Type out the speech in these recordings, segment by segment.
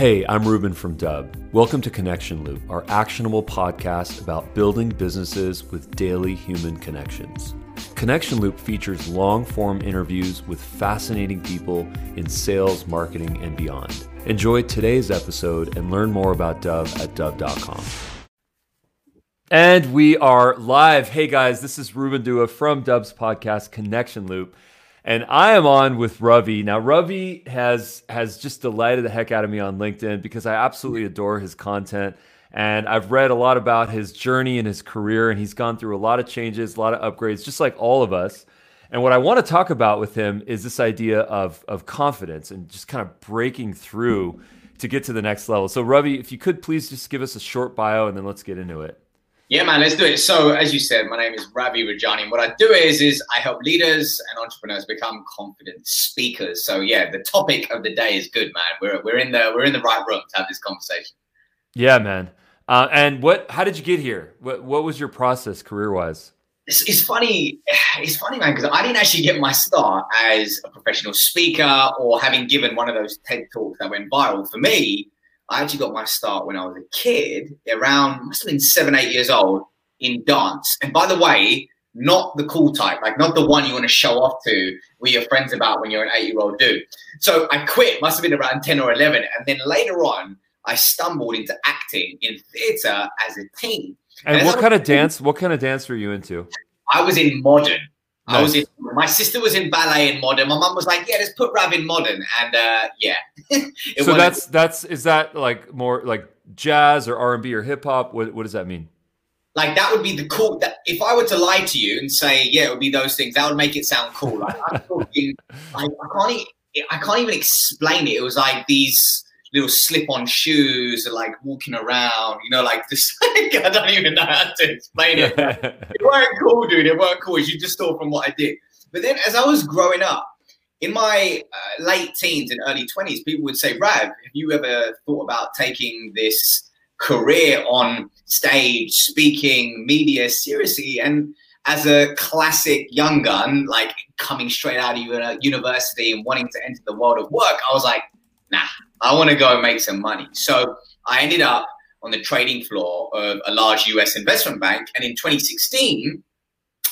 Hey, I'm Ruben from Dubb. Welcome to Connection Loop, our actionable podcast about building businesses with daily human connections. Connection Loop features long form interviews with fascinating people in sales, marketing, and beyond. Enjoy today's episode and learn more about Dubb at Dubb.com. And we are live. Hey guys, this is Ruben Dua from Dubb's podcast, Connection Loop. And I am on with Ravi. Now, Ravi has has just delighted the heck out of me on LinkedIn because I absolutely adore his content. And I've read a lot about his journey and his career, and he's gone through a lot of changes, a lot of upgrades, just like all of us. And what I want to talk about with him is this idea of, of confidence and just kind of breaking through to get to the next level. So, Ravi, if you could please just give us a short bio and then let's get into it. Yeah, man, let's do it. So, as you said, my name is Ravi Rajani. And what I do is, is I help leaders and entrepreneurs become confident speakers. So, yeah, the topic of the day is good, man. We're, we're in the we're in the right room to have this conversation. Yeah, man. Uh, and what? How did you get here? What What was your process career wise? It's, it's funny. It's funny, man, because I didn't actually get my start as a professional speaker or having given one of those TED talks that went viral. For me, I actually got my start when I was a kid, around must have been seven, eight years old, in dance. And by the way, not the cool type, like not the one you want to show off to with your friends about when you're an eight-year-old dude. So I quit, must have been around 10 or 11. And then later on, I stumbled into acting in theater as a teen. And, and what kind of dance, what kind of dance were you into? I was in modern. Nice. I was in, my sister was in ballet and modern. My mom was like, "Yeah, let's put Rav in modern," and uh, yeah. so that's that's is that like more like jazz or R and B or hip hop? What what does that mean? Like that would be the cool. That if I were to lie to you and say, "Yeah, it would be those things," that would make it sound cool. Like talking, like, I can't, I can't even explain it. It was like these little slip-on shoes and like walking around, you know, like this. I don't even know how to explain it. it weren't cool, dude. It weren't cool. You just saw from what I did. But then, as I was growing up, in my uh, late teens and early twenties, people would say, "Rav, have you ever thought about taking this career on stage, speaking, media seriously?" And as a classic young gun, like coming straight out of university and wanting to enter the world of work, I was like, "Nah." I want to go and make some money. So I ended up on the trading floor of a large US investment bank. And in 2016,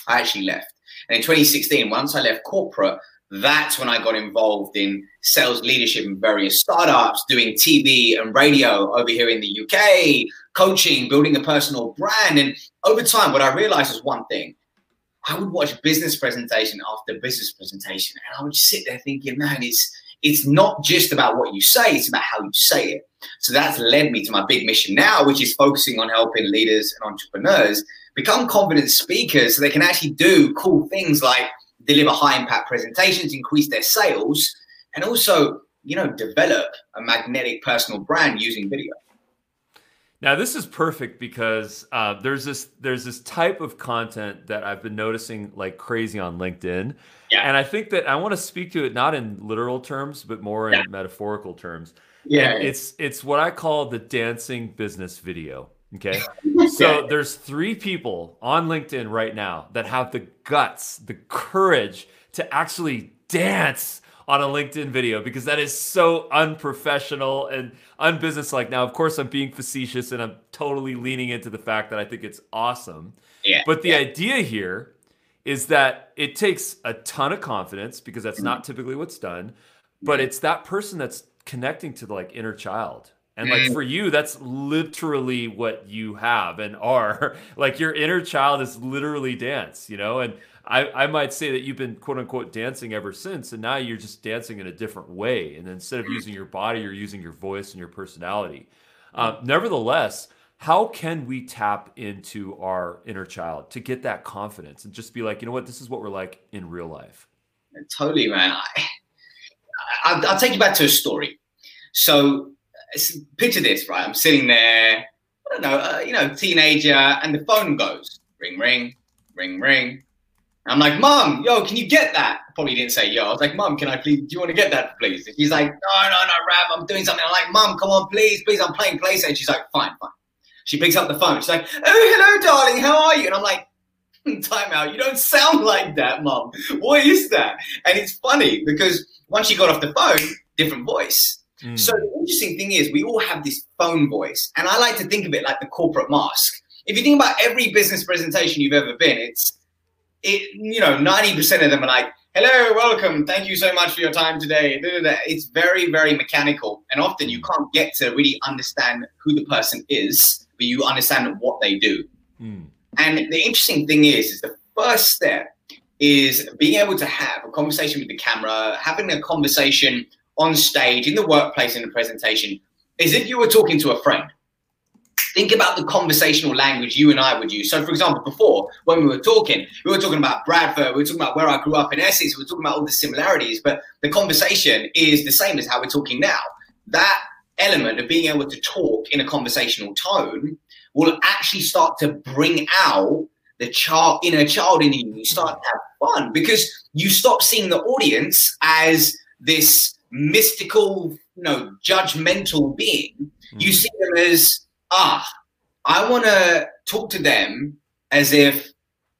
I actually left. And in 2016, once I left corporate, that's when I got involved in sales leadership in various startups, doing TV and radio over here in the UK, coaching, building a personal brand. And over time, what I realized was one thing. I would watch business presentation after business presentation, and I would sit there thinking, man, it's it's not just about what you say, it's about how you say it. So that's led me to my big mission now, which is focusing on helping leaders and entrepreneurs become confident speakers so they can actually do cool things like deliver high impact presentations, increase their sales, and also, you know, develop a magnetic personal brand using video. Now this is perfect because uh, there's this there's this type of content that I've been noticing like crazy on LinkedIn, yeah. and I think that I want to speak to it not in literal terms but more in metaphorical terms. Yeah, and it's it's what I call the dancing business video. Okay, so there's three people on LinkedIn right now that have the guts, the courage to actually dance on a LinkedIn video because that is so unprofessional and unbusinesslike. Now, of course, I'm being facetious and I'm totally leaning into the fact that I think it's awesome. Yeah. But the yeah. idea here is that it takes a ton of confidence because that's not typically what's done, but it's that person that's connecting to the like inner child. And like for you, that's literally what you have and are. Like your inner child is literally dance, you know? And I, I might say that you've been quote unquote dancing ever since, and now you're just dancing in a different way. And instead of mm. using your body, you're using your voice and your personality. Uh, nevertheless, how can we tap into our inner child to get that confidence and just be like, you know what, this is what we're like in real life? Totally, man. I, I'll, I'll take you back to a story. So, picture this, right? I'm sitting there, I don't know, uh, you know, teenager, and the phone goes ring, ring, ring, ring. I'm like, Mom, yo, can you get that? Probably didn't say yo. I was like, Mom, can I please? Do you want to get that, please? And he's like, No, no, no, Rav, I'm doing something. I'm like, Mom, come on, please, please, I'm playing PlayStation. She's like, Fine, fine. She picks up the phone. She's like, Oh, hello, darling, how are you? And I'm like, Time out. You don't sound like that, Mom. What is that? And it's funny because once she got off the phone, different voice. Mm. So the interesting thing is we all have this phone voice. And I like to think of it like the corporate mask. If you think about every business presentation you've ever been, it's it, you know, 90% of them are like, hello, welcome, thank you so much for your time today. It's very, very mechanical. And often you can't get to really understand who the person is, but you understand what they do. Mm. And the interesting thing is, is the first step is being able to have a conversation with the camera, having a conversation on stage, in the workplace, in the presentation, as if you were talking to a friend. Think about the conversational language you and I would use. So, for example, before when we were talking, we were talking about Bradford, we were talking about where I grew up in Essex, we were talking about all the similarities, but the conversation is the same as how we're talking now. That element of being able to talk in a conversational tone will actually start to bring out the child inner child in you. You start to have fun because you stop seeing the audience as this mystical, you know, judgmental being. Mm. You see them as, ah, I want to talk to them as if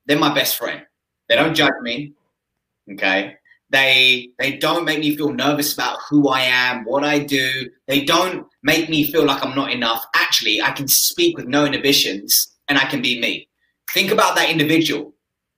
they're my best friend. They don't judge me. Okay. They they don't make me feel nervous about who I am, what I do. They don't make me feel like I'm not enough. Actually, I can speak with no inhibitions and I can be me. Think about that individual.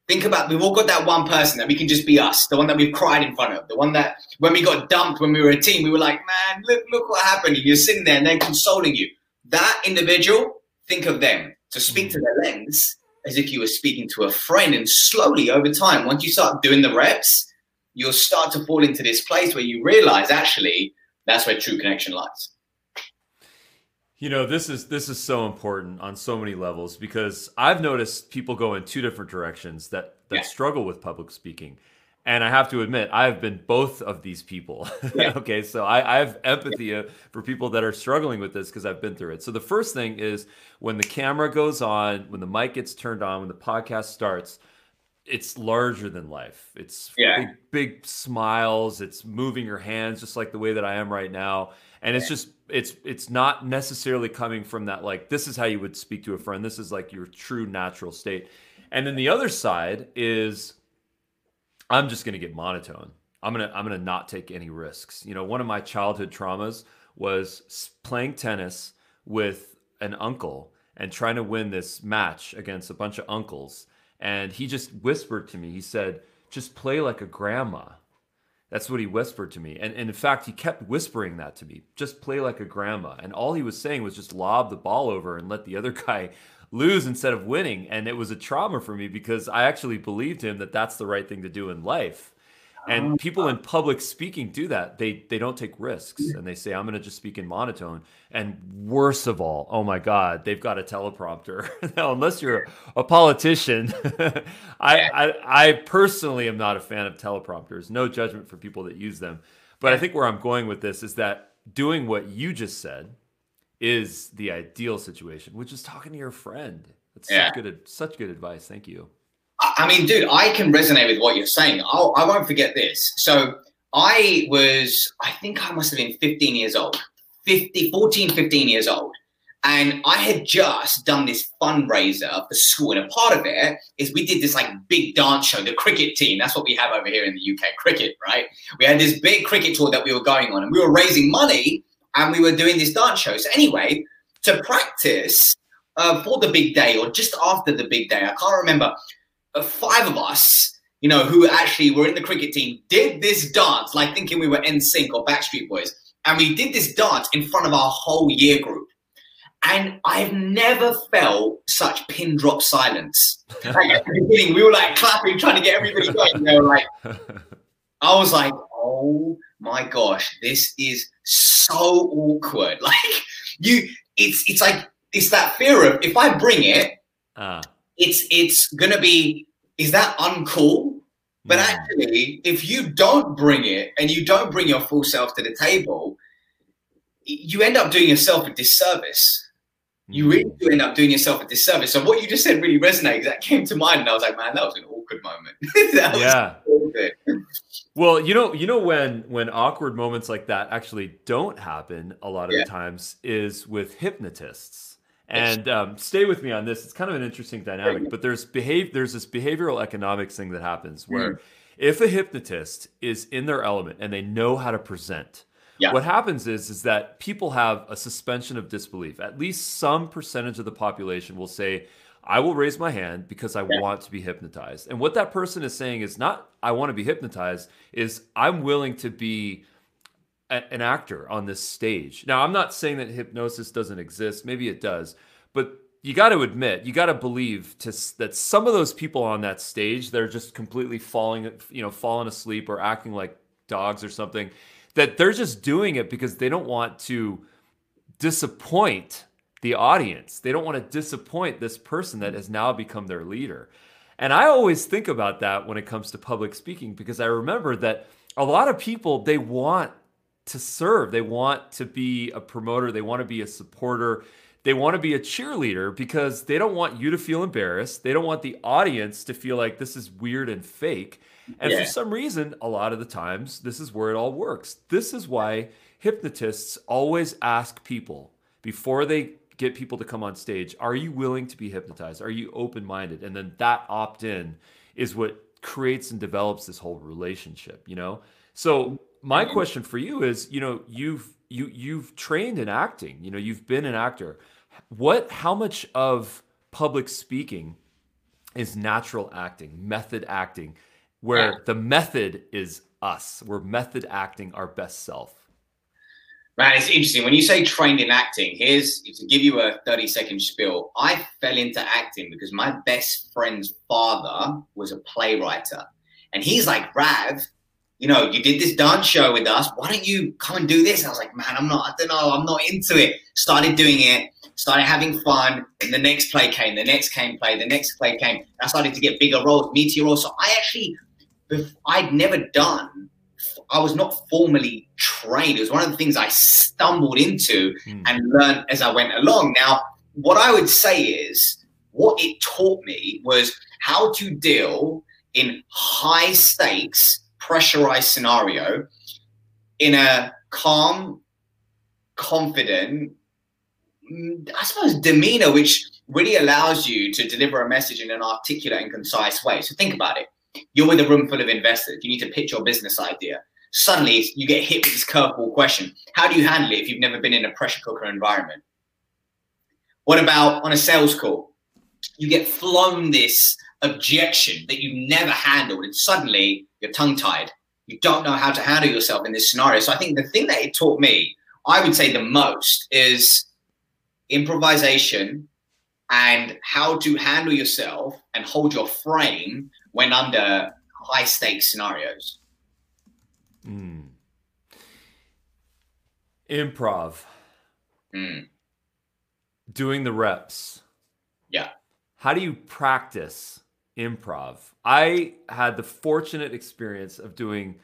Think about we've all got that one person that we can just be us, the one that we've cried in front of, the one that when we got dumped when we were a team, we were like, man, look, look what happened. And you're sitting there and they're consoling you. That individual, think of them. To speak to their lens as if you were speaking to a friend. And slowly over time, once you start doing the reps, you'll start to fall into this place where you realize actually that's where true connection lies. You know, this is this is so important on so many levels because I've noticed people go in two different directions that that yeah. struggle with public speaking. And I have to admit, I've been both of these people. Yeah. okay, so I, I, have empathy yeah. for people that are struggling with this because I've been through it. So the first thing is when the camera goes on, when the mic gets turned on, when the podcast starts, it's larger than life. It's yeah. big, big smiles. It's moving your hands just like the way that I am right now. And it's just it's it's not necessarily coming from that like this is how you would speak to a friend. This is like your true natural state. And then the other side is i'm just going to get monotone. I'm going to i'm going to not take any risks. You know one of my childhood traumas was playing tennis with an uncle and trying to win this match against a bunch of uncles and he just whispered to me he said just play like a grandma that's what he whispered to me. And, and, in fact, he kept whispering that to me just play like a grandma. And all he was saying was just lob the ball over and let the other guy lose instead of winning. And it was a trauma for me because I actually believed him that that's the right thing to do in life. And oh, people in public speaking do that. They they don't take risks and they say I'm going to just speak in monotone. And worst of all, oh my God, they've got a teleprompter. now, unless you're a politician, I, I I personally am not a fan of teleprompters. No judgment for people that use them, but I think where I'm going with this is that doing what you just said is the ideal situation, which is talking to your friend. That's yeah. such good such good advice. Thank you. I mean, dude, I can resonate with what you're saying. I'll, I not forget this. So I was, I think I must have been 15 years old, 50, 14, 15 years old. And I had just done this fundraiser for school. And a part of it is we did this like big dance show, the cricket team. That's what we have over here in the UK, cricket, right? We had this big cricket tour that we were going on and we were raising money and we were doing this dance show. So anyway, to practice uh, for the big day or just after the big day, I can't remember, uh, five of us, you know, who actually were in the cricket team, did this dance, like thinking we were NSYNC or Backstreet Boys. And we did this dance in front of our whole year group. And I've never felt such pin drop silence. Like at the beginning, we were like clapping, trying to get everybody going. They were like, I was like, oh my gosh, this is so awkward. Like you, it's it's like it's that fear of if I bring it, uh it's it's gonna be is that uncool? But mm. actually, if you don't bring it and you don't bring your full self to the table, you end up doing yourself a disservice. You really mm. do end up doing yourself a disservice. So what you just said really resonated. That came to mind, and I was like, man, that was an awkward moment. yeah. Well, you know, you know when when awkward moments like that actually don't happen a lot of yeah. the times is with hypnotists. And um, stay with me on this. It's kind of an interesting dynamic, but there's behave there's this behavioral economics thing that happens where mm. if a hypnotist is in their element and they know how to present, Yeah. What happens is is that people have a suspension of disbelief. At least some percentage of the population will say, I will raise my hand because I yeah. want to be hypnotized. And what that person is saying is not I want to be hypnotized, is I'm willing to be a, an actor on this stage. Now, I'm not saying that hypnosis doesn't exist. Maybe it does. But you got to admit, you got to believe that some of those people on that stage, they're just completely falling, you know, falling asleep or acting like dogs or something, that they're just doing it because they don't want to disappoint the audience. They don't want to disappoint this person that has now become their leader. And I always think about that when it comes to public speaking because I remember that a lot of people they want to serve. They want to be a promoter, they want to be a supporter they want to be a cheerleader because they don't want you to feel embarrassed. They don't want the audience to feel like this is weird and fake. And yeah. for some reason, a lot of the times, this is where it all works. This is why hypnotists always ask people before they get people to come on stage Are you willing to be hypnotized? Are you open minded? And then that opt in is what creates and develops this whole relationship, you know? So, my mm-hmm. question for you is you know, you've you you've trained in acting you know you've been an actor what how much of public speaking is natural acting method acting where yeah. the method is us we're method acting our best self Man, it's interesting. When you say trained in acting, here's to give you a 30 second spiel. I fell into acting because my best friend's father was a playwright. And he's like, Rav, you know, you did this dance show with us. Why don't you come and do this? I was like, man, I'm not, I don't know, I'm not into it. Started doing it, started having fun. And the next play came, the next came play, the next play came. I started to get bigger roles, meteor roles. So I actually, I'd never done, I was not formally trained. It was one of the things I stumbled into mm. and learned as I went along. Now, what I would say is, what it taught me was how to deal in high stakes pressurized scenario in a calm, confident, mm, I suppose, demeanor, which really allows you to deliver a message in an articulate and concise way. So think about it. You're with a room full of investors. You need to pitch your business idea. Suddenly, you get hit with this curveball question. How do you handle it if you've never been in a pressure cooker environment? What about on a sales call? You get flown this objection that you've never handled, and suddenly you're tongue tied. You don't know how to handle yourself in this scenario. So I think the thing that it taught me, I would say the most, is improvisation and how to handle yourself and hold your frame when under high stakes scenarios. Mm. Improv. Mm. Doing the reps. Yeah. How do you practice improv. I had the fortunate experience of doing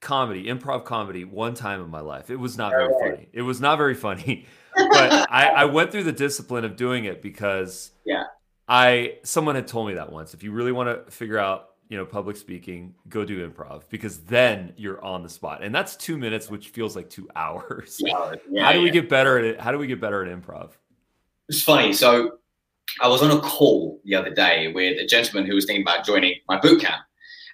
comedy, improv comedy, one time in my life. It was not very funny. It was not very funny, but I, I, went through the discipline of doing it because yeah, I someone had told me that once. If you really want to figure out you know public speaking, go do improv because then you're on the spot, and that's two minutes, which feels like two hours. Yeah, yeah, How do we get better at it? How do we get better at improv? It's funny. So I was on a call the other day with a gentleman who was thinking about joining my boot camp.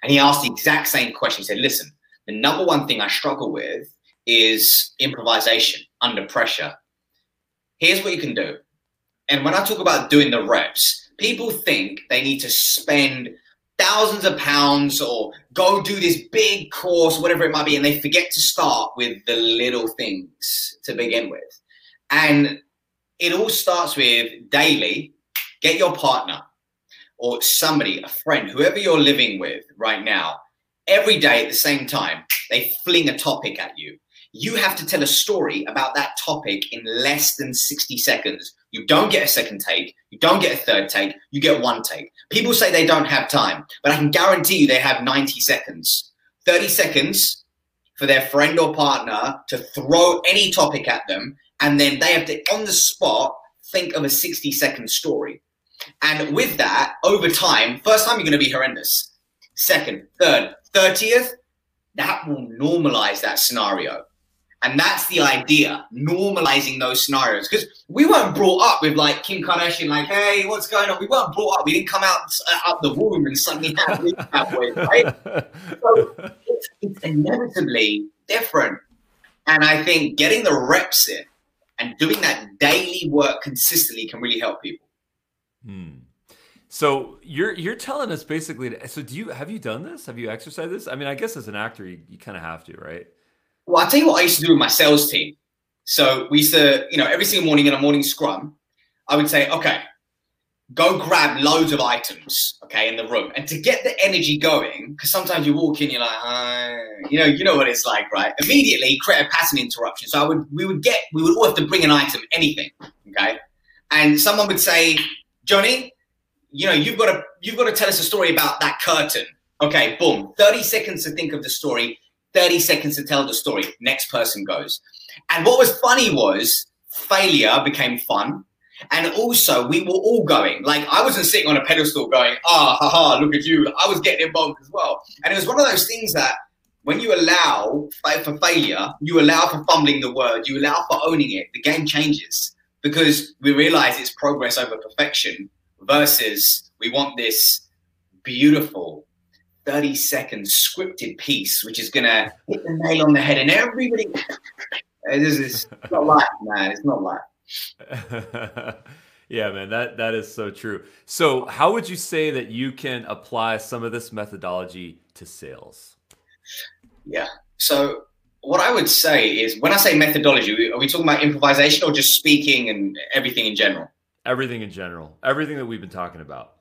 And he asked the exact same question. He said, Listen, the number one thing I struggle with is improvisation under pressure. Here's what you can do. And when I talk about doing the reps, people think they need to spend thousands of pounds or go do this big course, whatever it might be, and they forget to start with the little things to begin with. And it all starts with daily Get your partner or somebody, a friend, whoever you're living with right now, every day at the same time, they fling a topic at you. You have to tell a story about that topic in less than 60 seconds. You don't get a second take. You don't get a third take. You get one take. People say they don't have time, but I can guarantee you they have 90 seconds. 30 seconds for their friend or partner to throw any topic at them. And then they have to, on the spot, think of a 60 second story. And with that, over time, first time you're going to be horrendous. Second, third, thirtieth, that will normalize that scenario. And that's the idea, normalizing those scenarios. Because we weren't brought up with like Kim Kardashian, like, hey, what's going on? We weren't brought up. We didn't come out uh, the womb and suddenly have that way, right? So it's, it's inevitably different. And I think getting the reps in and doing that daily work consistently can really help people. Hmm. So you're you're telling us basically. So do you have you done this? Have you exercised this? I mean, I guess as an actor, you, you kind of have to, right? Well, I'll tell you what I used to do with my sales team. So we used to, you know, every single morning in a morning scrum, I would say, okay, go grab loads of items, okay, in the room. And to get the energy going, because sometimes you walk in, you're like, uh, you know, you know what it's like, right? Immediately create a pattern interruption. So I would, we would get, we would all have to bring an item, anything, okay? And someone would say, Johnny, you know, you've got to, you've got to tell us a story about that curtain. Okay, boom, 30 seconds to think of the story, 30 seconds to tell the story. Next person goes. And what was funny was failure became fun and also, we were all going. Like, I wasn't sitting on a pedestal going, ah, ha, ha, look at you. I was getting involved as well. And it was one of those things that when you allow for failure, you allow for fumbling the word, you allow for owning it, the game changes because we realize it's progress over perfection versus we want this beautiful 30 second scripted piece, which is going to hit the nail on the head and everybody. Uh, this is not life, man. It's not life. yeah, man, that that is so true. So, how would you say that you can apply some of this methodology to sales? Yeah. So, what I would say is when I say methodology, are we talking about improvisation or just speaking and everything in general? Everything in general. Everything that we've been talking about.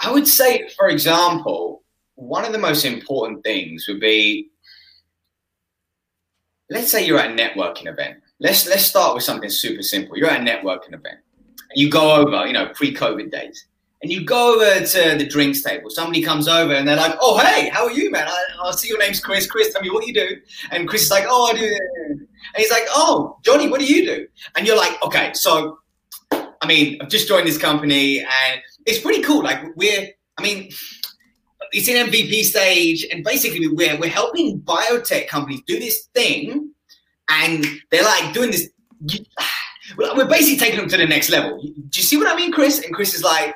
I would say, for example, one of the most important things would be let's say you're at a networking event let's let's start with something super simple. You're at a networking event, you go over, you know, pre-COVID days, and you go over to the drinks table. Somebody comes over, and they're like, "Oh, hey, how are you, man? I, I see your name's Chris. Chris, tell me what you do." And Chris is like, "Oh, I do." And he's like, "Oh, Johnny, what do you do?" And you're like, "Okay, so, I mean, I've just joined this company, and it's pretty cool. Like, we're, I mean." It's in MVP stage, and basically we're we're helping biotech companies do this thing and they're like doing this. we're basically taking them to the next level. Do you see what I mean, Chris? And Chris is like,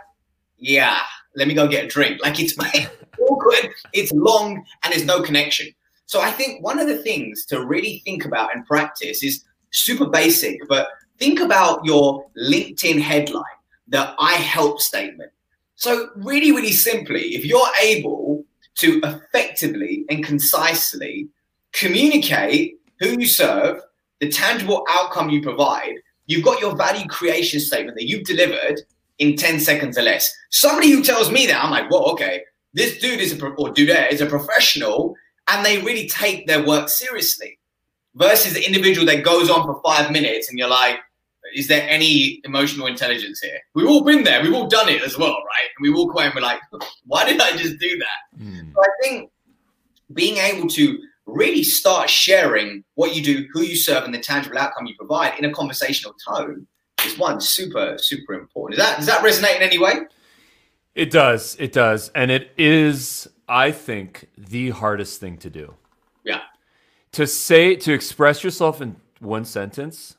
yeah, let me go get a drink. Like it's awkward, it's long, and there's no connection. So I think one of the things to really think about and practice is super basic, but think about your LinkedIn headline, the I help statement. So really, really simply, if you're able to effectively and concisely communicate who you serve, the tangible outcome you provide, you've got your value creation statement that you've delivered in 10 seconds or less. Somebody who tells me that, I'm like, well, okay, this dude is a, or dude is a professional and they really take their work seriously versus the individual that goes on for five minutes and you're like, is there any emotional intelligence here? We've all been there. We've all done it as well, right? And we walk away and we're like, why did I just do that? Mm. So I think being able to really start sharing what you do, who you serve, and the tangible outcome you provide in a conversational tone is one super, super important. Does that does that resonate in any way? It does. It does. And it is, I think, the hardest thing to do. Yeah. To say to express yourself in one sentence.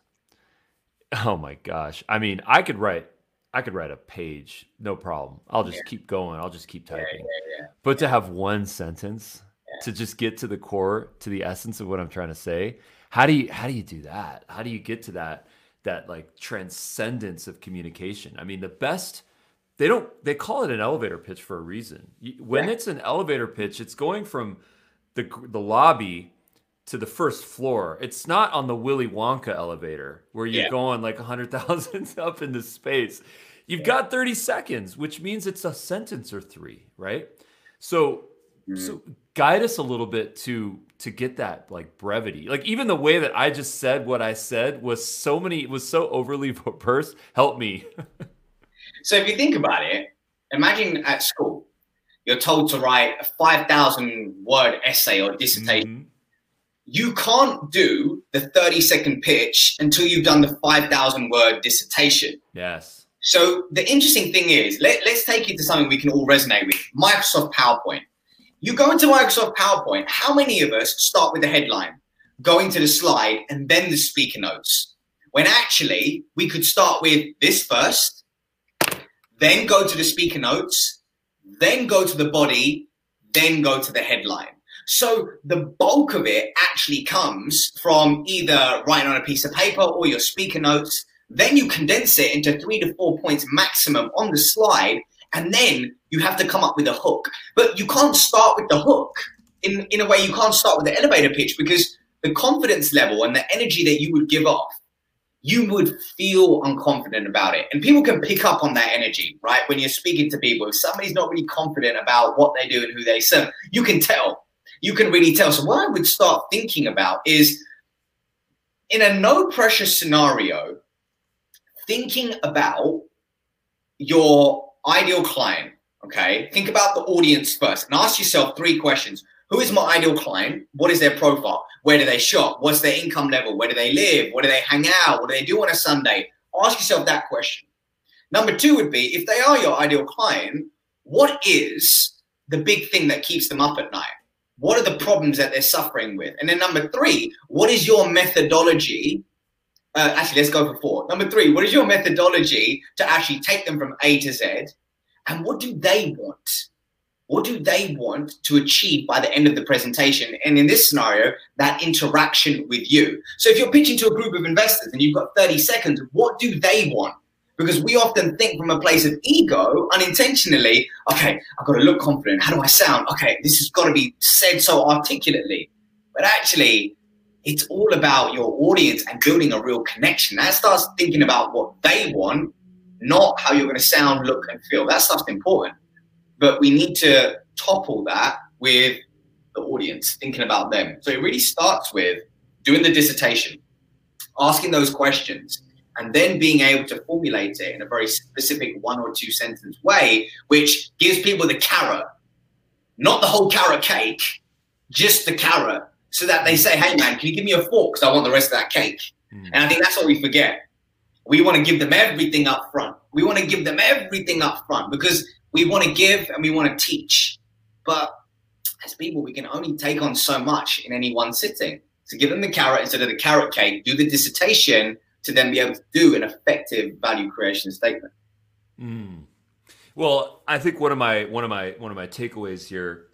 Oh my gosh. I mean, I could write I could write a page, no problem. I'll just yeah. keep going. I'll just keep typing. Yeah, yeah, but to have one sentence to just get to the core, to the essence of what I'm trying to say. How do you how do you do that? How do you get to that that like transcendence of communication? I mean, the best they don't they call it an elevator pitch for a reason. When it's an elevator pitch, it's going from the the lobby to the first floor. It's not on the Willy Wonka elevator where you're yeah. going like 100,000 up into space. You've yeah. got 30 seconds, which means it's a sentence or three, right? So Mm-hmm. So guide us a little bit to to get that like brevity. Like even the way that I just said what I said was so many was so overly verbose. Help me. so if you think about it, imagine at school, you're told to write a 5,000 word essay or dissertation. Mm-hmm. You can't do the 30 second pitch until you've done the 5,000 word dissertation. Yes. So the interesting thing is, let, let's take it to something we can all resonate with Microsoft PowerPoint. You go into Microsoft PowerPoint, how many of us start with the headline, go into the slide, and then the speaker notes? When actually, we could start with this first, then go to the speaker notes, then go to the body, then go to the headline. So the bulk of it actually comes from either writing on a piece of paper or your speaker notes. Then you condense it into three to four points maximum on the slide. And then you have to come up with a hook. But you can't start with the hook. In, in a way, you can't start with the elevator pitch because the confidence level and the energy that you would give off you would feel unconfident about it. And people can pick up on that energy, right? When you're speaking to people, if somebody's not really confident about what they do and who they serve, you can tell. You can really tell. So, what I would start thinking about is in a no pressure scenario, thinking about your ideal client, okay? Think about the audience first and ask yourself three questions. Who is my ideal client? What is their profile? Where do they shop? What's their income level? Where do they live? Where do they hang out? What do they do on a Sunday? Ask yourself that question. Number two would be if they are your ideal client, what is the big thing that keeps them up at night? What are the problems that they're suffering with? And then number three, what is your methodology? Uh, actually, let's go for four. Number three, what is your methodology to actually take them from A to Z? And what do they want? what do they want to achieve by the end of the presentation? And in this scenario, that interaction with you. So if you're pitching to a group of investors and you've got 30 seconds, what do they want? Because we often think from a place of ego unintentionally, okay, I've got to look confident. How do I sound? Okay, this has got to be said so articulately. But actually, it's all about your audience and building a real connection. That starts thinking about what they want, not how you're going to sound, look, and feel. That stuff's important. But we need to topple that with the audience, thinking about them. So it really starts with doing the dissertation, asking those questions, and then being able to formulate it in a very specific one or two sentence way, which gives people the carrot, not the whole carrot cake, just the carrot, so that they say, hey man, can you give me a fork? Because I want the rest of that cake. Mm. And I think that's what we forget. We want to give them everything up front. We want to give them everything up front because we want to give and we want to teach. But as people, we can only take on so much in any one sitting. So give them the carrot instead of the carrot cake, do the dissertation to then be able to do an effective value creation statement. Mm. Well, I think one of my one of my one of my takeaways here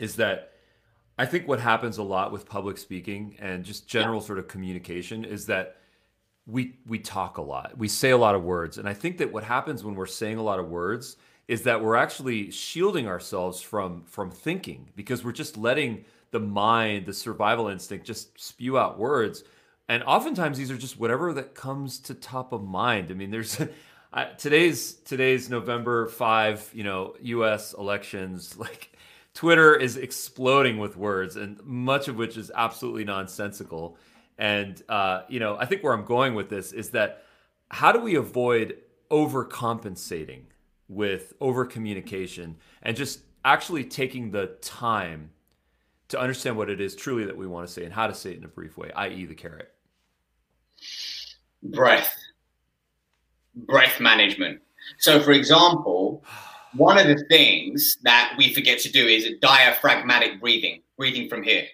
is that I think what happens a lot with public speaking and just general yeah. sort of communication is that we we talk a lot. We say a lot of words. And I think that what happens when we're saying a lot of words is that we're actually shielding ourselves from from thinking because we're just letting the mind, the survival instinct, just spew out words. And oftentimes these are just whatever that comes to top of mind. I mean, there's today's today's November five, you know, U.S. elections. Like Twitter is exploding with words, and much of which is absolutely nonsensical. And uh, you know, I think where I'm going with this is that how do we avoid overcompensating? with over communication and just actually taking the time to understand what it is truly that we want to say and how to say it in a brief way, i.e., the carrot? Breath, breath management. So, for example, one of the things that we forget to do is diaphragmatic breathing, breathing from here.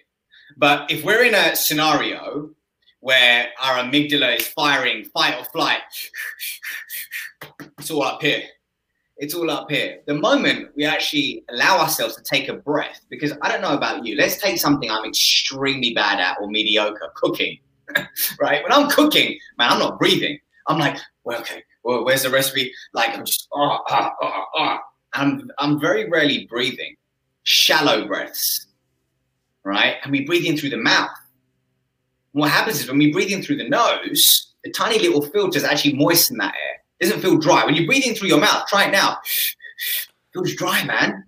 But if we're in a scenario where our amygdala is firing fight or flight, it's all up here it's all up here. The moment we actually allow ourselves to take a breath, because I don't know about you, let's take something I'm extremely bad at or mediocre, cooking. right? When I'm cooking, man, I'm not breathing. I'm like, well, okay, well, where's the recipe? Like, I'm just, oh, oh, oh, oh. I'm, I'm very rarely breathing. Shallow breaths, right? And we breathe in through the mouth. what happens is when we breathe in through the nose, the tiny little filters actually moisten that air It doesn't feel dry. When you're breathing through your mouth, try it now. feels dry, man.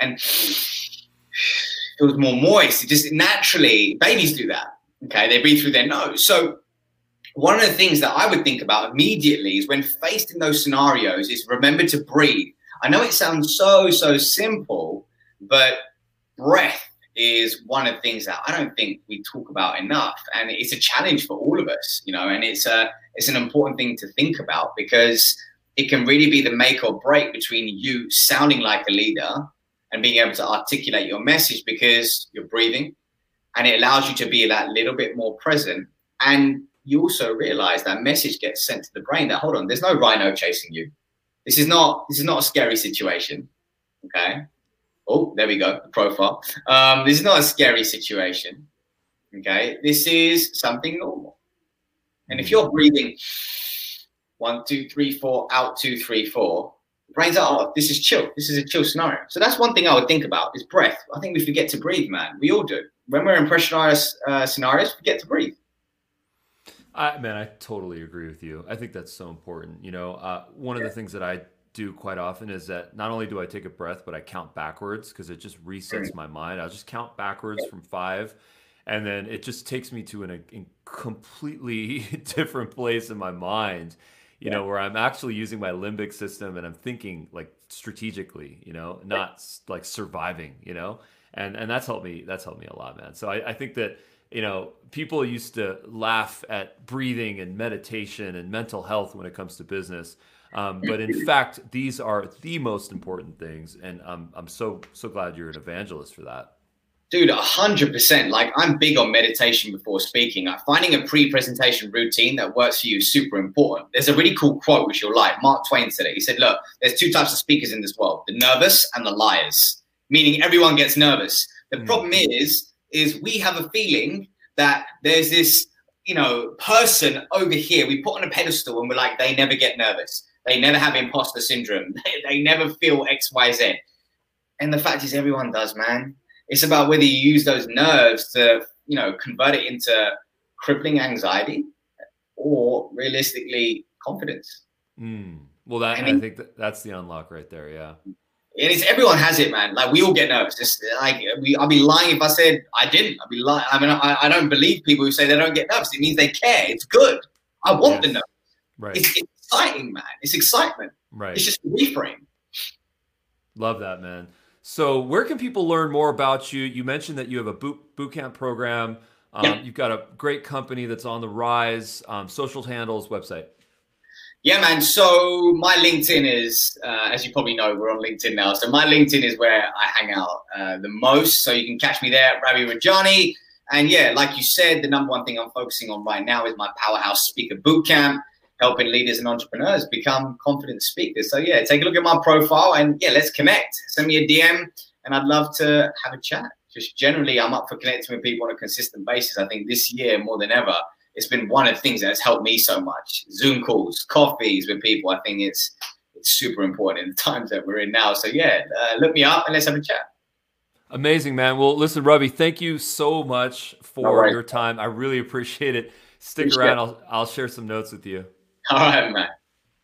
And feels more moist. It just naturally, babies do that. Okay, they breathe through their nose. So one of the things that I would think about immediately is when faced in those scenarios is remember to breathe. I know it sounds so, so simple, but breath is one of the things that I don't think we talk about enough. And it's a challenge for all of us, you know, and it's a it's an important thing to think about because it can really be the make or break between you sounding like a leader and being able to articulate your message because you're breathing and it allows you to be that little bit more present and you also realize that message gets sent to the brain that hold on there's no rhino chasing you this is not this is not a scary situation okay Oh, there we go. The profile. Um, this is not a scary situation. Okay, this is something normal. And if you're breathing one, two, three, four, out, two, three, four, brain's like, oh, this is chill. This is a chill scenario. So that's one thing I would think about is breath. I think we forget to breathe, man. We all do. When we're in pressurized uh, scenarios, we get to breathe. I, man, I totally agree with you. I think that's so important. You know, uh, one of the things that I do quite often is that not only do I take a breath, but I count backwards because it just resets my mind. I'll just count backwards from five, and then it just takes me to an, a completely different place in my mind. You yeah. know, where I'm actually using my limbic system and I'm thinking like strategically. You know, not like surviving. You know, and and that's helped me. That's helped me a lot, man. So I, I think that you know, people used to laugh at breathing and meditation and mental health when it comes to business. Um, but in fact, these are the most important things, and I'm I'm so so glad you're an evangelist for that. Dude, hundred percent. Like I'm big on meditation before speaking. Like, finding a pre-presentation routine that works for you is super important. There's a really cool quote which you'll like. Mark Twain said it. He said, "Look, there's two types of speakers in this world: the nervous and the liars." Meaning, everyone gets nervous. The mm. problem is, is we have a feeling that there's this, you know, person over here we put on a pedestal, and we're like, they never get nervous they never have imposter syndrome. They, they never feel X, Y, Z. And the fact is, everyone does, man. It's about whether you use those nerves to, you know, convert it into crippling anxiety or realistically confidence. Mm. Well, that I, mean, I think that, that's the unlock right there. Yeah. And it's everyone has it, man. Like we all get nervous. It's like we, I'd be lying if I said I didn't. I'd be lying. I mean, I, I don't believe people who say they don't get nervous. It means they care. It's good. I want yes. the nerves. Right. It's, it's, exciting, man. It's excitement. Right. It's just a reframe. Love that, man. So, where can people learn more about you? You mentioned that you have a boot boot camp program. Um, yeah. You've got a great company that's on the rise. Um, social handles, website. Yeah, man. So my LinkedIn is, uh, as you probably know, we're on LinkedIn now. So my LinkedIn is where I hang out uh, the most. So you can catch me there, Ravi Rajani. And yeah, like you said, the number one thing I'm focusing on right now is my Powerhouse Speaker Bootcamp helping leaders and entrepreneurs become confident speakers. So yeah, take a look at my profile and yeah, let's connect. Send me a DM and I'd love to have a chat. Just generally, I'm up for connecting with people on a consistent basis. I think this year more than ever, it's been one of the things that has helped me so much. Zoom calls, coffees with people. I think it's it's super important in the times that we're in now. So yeah, uh, look me up and let's have a chat. Amazing, man. Well, listen, Ravi, thank you so much for your time. I really appreciate it. Stick appreciate around. I'll, I'll share some notes with you. All right, man.